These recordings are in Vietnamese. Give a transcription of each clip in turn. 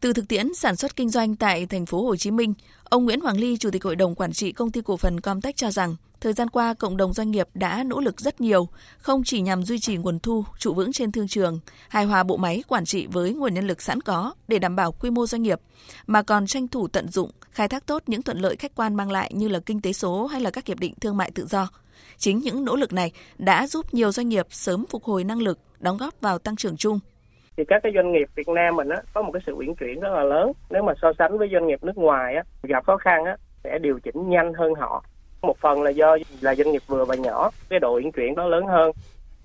Từ thực tiễn sản xuất kinh doanh tại thành phố Hồ Chí Minh, ông Nguyễn Hoàng Ly, Chủ tịch Hội đồng Quản trị Công ty Cổ phần Comtech cho rằng, thời gian qua cộng đồng doanh nghiệp đã nỗ lực rất nhiều, không chỉ nhằm duy trì nguồn thu trụ vững trên thương trường, hài hòa bộ máy quản trị với nguồn nhân lực sẵn có để đảm bảo quy mô doanh nghiệp, mà còn tranh thủ tận dụng, khai thác tốt những thuận lợi khách quan mang lại như là kinh tế số hay là các hiệp định thương mại tự do. Chính những nỗ lực này đã giúp nhiều doanh nghiệp sớm phục hồi năng lực, đóng góp vào tăng trưởng chung thì các cái doanh nghiệp Việt Nam mình á, có một cái sự uyển chuyển rất là lớn. Nếu mà so sánh với doanh nghiệp nước ngoài á, gặp khó khăn á, sẽ điều chỉnh nhanh hơn họ. Một phần là do là doanh nghiệp vừa và nhỏ, cái độ uyển chuyển đó lớn hơn.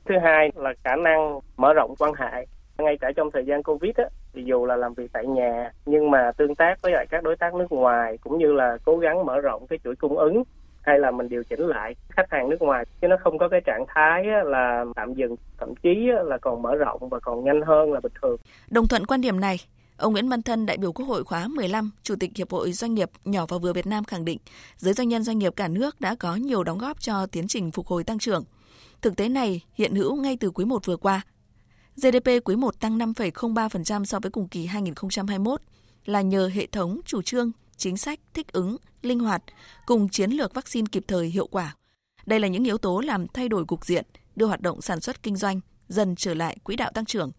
Thứ hai là khả năng mở rộng quan hệ. Ngay cả trong thời gian covid á, thì dù là làm việc tại nhà, nhưng mà tương tác với lại các đối tác nước ngoài cũng như là cố gắng mở rộng cái chuỗi cung ứng hay là mình điều chỉnh lại khách hàng nước ngoài chứ nó không có cái trạng thái là tạm dừng thậm chí là còn mở rộng và còn nhanh hơn là bình thường. Đồng thuận quan điểm này, Ông Nguyễn Văn Thân, đại biểu Quốc hội khóa 15, Chủ tịch Hiệp hội Doanh nghiệp nhỏ và vừa Việt Nam khẳng định, giới doanh nhân doanh nghiệp cả nước đã có nhiều đóng góp cho tiến trình phục hồi tăng trưởng. Thực tế này hiện hữu ngay từ quý 1 vừa qua. GDP quý 1 tăng 5,03% so với cùng kỳ 2021 là nhờ hệ thống chủ trương chính sách thích ứng, linh hoạt cùng chiến lược vaccine kịp thời hiệu quả. Đây là những yếu tố làm thay đổi cục diện, đưa hoạt động sản xuất kinh doanh dần trở lại quỹ đạo tăng trưởng.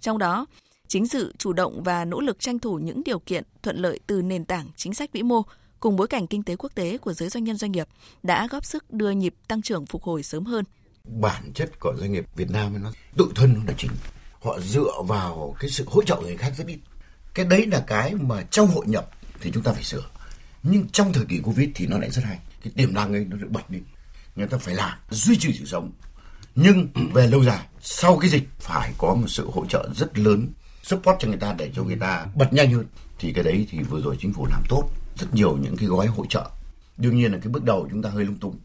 Trong đó, chính sự chủ động và nỗ lực tranh thủ những điều kiện thuận lợi từ nền tảng chính sách vĩ mô cùng bối cảnh kinh tế quốc tế của giới doanh nhân doanh nghiệp đã góp sức đưa nhịp tăng trưởng phục hồi sớm hơn. Bản chất của doanh nghiệp Việt Nam nó tự thân nó là chính. Họ dựa vào cái sự hỗ trợ người khác rất ít. Cái đấy là cái mà trong hội nhập thì chúng ta phải sửa. Nhưng trong thời kỳ covid thì nó lại rất hay. Cái tiềm năng ấy nó được bật lên người ta phải làm, duy trì sự sống. Nhưng về lâu dài, sau cái dịch, phải có một sự hỗ trợ rất lớn, support cho người ta để cho người ta bật nhanh hơn. Thì cái đấy thì vừa rồi chính phủ làm tốt rất nhiều những cái gói hỗ trợ. Đương nhiên là cái bước đầu chúng ta hơi lung tung.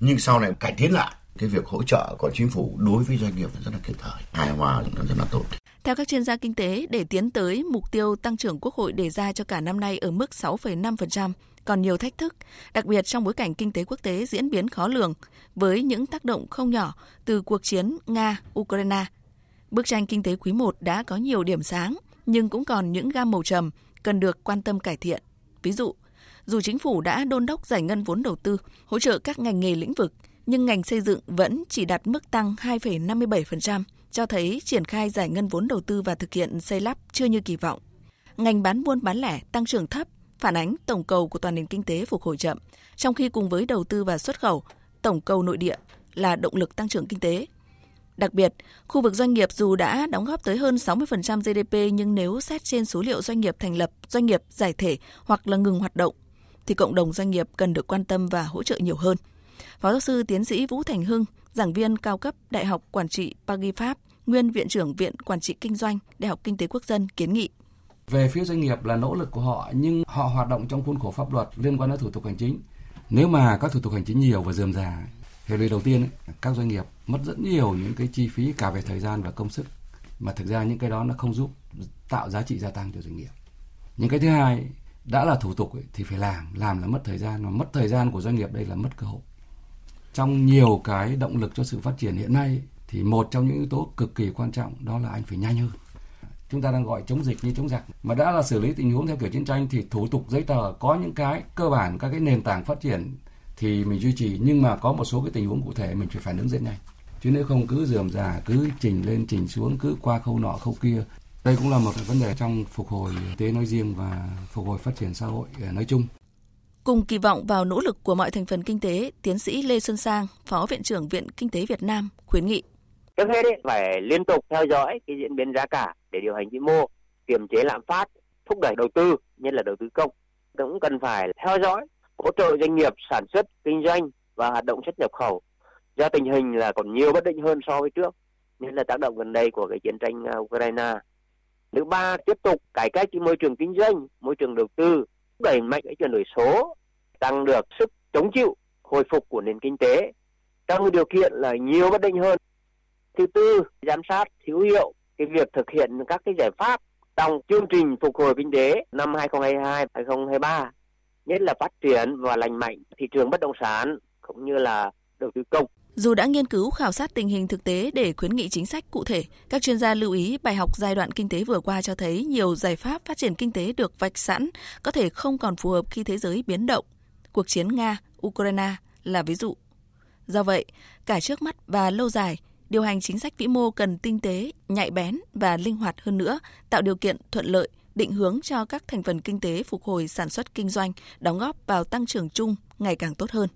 Nhưng sau này cải tiến lại, cái việc hỗ trợ của chính phủ đối với doanh nghiệp rất là kịp thời. Hài hòa nó rất là tốt theo các chuyên gia kinh tế, để tiến tới mục tiêu tăng trưởng quốc hội đề ra cho cả năm nay ở mức 6,5%, còn nhiều thách thức, đặc biệt trong bối cảnh kinh tế quốc tế diễn biến khó lường, với những tác động không nhỏ từ cuộc chiến Nga-Ukraine. Bức tranh kinh tế quý 1 đã có nhiều điểm sáng, nhưng cũng còn những gam màu trầm cần được quan tâm cải thiện. Ví dụ, dù chính phủ đã đôn đốc giải ngân vốn đầu tư, hỗ trợ các ngành nghề lĩnh vực, nhưng ngành xây dựng vẫn chỉ đạt mức tăng 2,57%, cho thấy triển khai giải ngân vốn đầu tư và thực hiện xây lắp chưa như kỳ vọng. Ngành bán buôn bán lẻ tăng trưởng thấp, phản ánh tổng cầu của toàn nền kinh tế phục hồi chậm, trong khi cùng với đầu tư và xuất khẩu, tổng cầu nội địa là động lực tăng trưởng kinh tế. Đặc biệt, khu vực doanh nghiệp dù đã đóng góp tới hơn 60% GDP nhưng nếu xét trên số liệu doanh nghiệp thành lập, doanh nghiệp giải thể hoặc là ngừng hoạt động, thì cộng đồng doanh nghiệp cần được quan tâm và hỗ trợ nhiều hơn. Phó giáo sư tiến sĩ Vũ Thành Hưng, giảng viên cao cấp Đại học Quản trị Pagi Pháp, nguyên Viện trưởng Viện Quản trị Kinh doanh Đại học Kinh tế Quốc dân kiến nghị. Về phía doanh nghiệp là nỗ lực của họ nhưng họ hoạt động trong khuôn khổ pháp luật liên quan đến thủ tục hành chính. Nếu mà các thủ tục hành chính nhiều và dườm già thì lụy đầu tiên các doanh nghiệp mất rất nhiều những cái chi phí cả về thời gian và công sức mà thực ra những cái đó nó không giúp tạo giá trị gia tăng cho doanh nghiệp. Những cái thứ hai đã là thủ tục thì phải làm, làm là mất thời gian mà mất thời gian của doanh nghiệp đây là mất cơ hội trong nhiều cái động lực cho sự phát triển hiện nay, thì một trong những yếu tố cực kỳ quan trọng đó là anh phải nhanh hơn. Chúng ta đang gọi chống dịch như chống giặc. Mà đã là xử lý tình huống theo kiểu chiến tranh thì thủ tục giấy tờ, có những cái cơ bản, các cái nền tảng phát triển thì mình duy trì. Nhưng mà có một số cái tình huống cụ thể mình phải phản ứng rất nhanh. Chứ nếu không cứ dườm già, cứ chỉnh lên, chỉnh xuống, cứ qua khâu nọ, khâu kia. Đây cũng là một cái vấn đề trong phục hồi tế nói riêng và phục hồi phát triển xã hội ờ, nói chung. Cùng kỳ vọng vào nỗ lực của mọi thành phần kinh tế, tiến sĩ Lê Xuân Sang, Phó Viện trưởng Viện Kinh tế Việt Nam khuyến nghị. Trước hết ấy, phải liên tục theo dõi cái diễn biến giá cả để điều hành vĩ mô, kiềm chế lạm phát, thúc đẩy đầu tư, nhất là đầu tư công. Cũng cần phải theo dõi, hỗ trợ doanh nghiệp sản xuất, kinh doanh và hoạt động xuất nhập khẩu. Do tình hình là còn nhiều bất định hơn so với trước, nhất là tác động gần đây của cái chiến tranh à, Ukraine. Thứ ba, tiếp tục cải cách cái môi trường kinh doanh, môi trường đầu tư, đẩy mạnh cái chuyển đổi số, tăng được sức chống chịu, hồi phục của nền kinh tế trong điều kiện là nhiều bất định hơn thứ tư, giám sát thiếu hiệu cái việc thực hiện các cái giải pháp trong chương trình phục hồi kinh tế năm 2022 2023 nhất là phát triển và lành mạnh thị trường bất động sản cũng như là đầu tư công. Dù đã nghiên cứu khảo sát tình hình thực tế để khuyến nghị chính sách cụ thể, các chuyên gia lưu ý bài học giai đoạn kinh tế vừa qua cho thấy nhiều giải pháp phát triển kinh tế được vạch sẵn có thể không còn phù hợp khi thế giới biến động. Cuộc chiến Nga-Ukraine là ví dụ. Do vậy, cả trước mắt và lâu dài, điều hành chính sách vĩ mô cần tinh tế, nhạy bén và linh hoạt hơn nữa, tạo điều kiện thuận lợi, định hướng cho các thành phần kinh tế phục hồi sản xuất kinh doanh, đóng góp vào tăng trưởng chung ngày càng tốt hơn.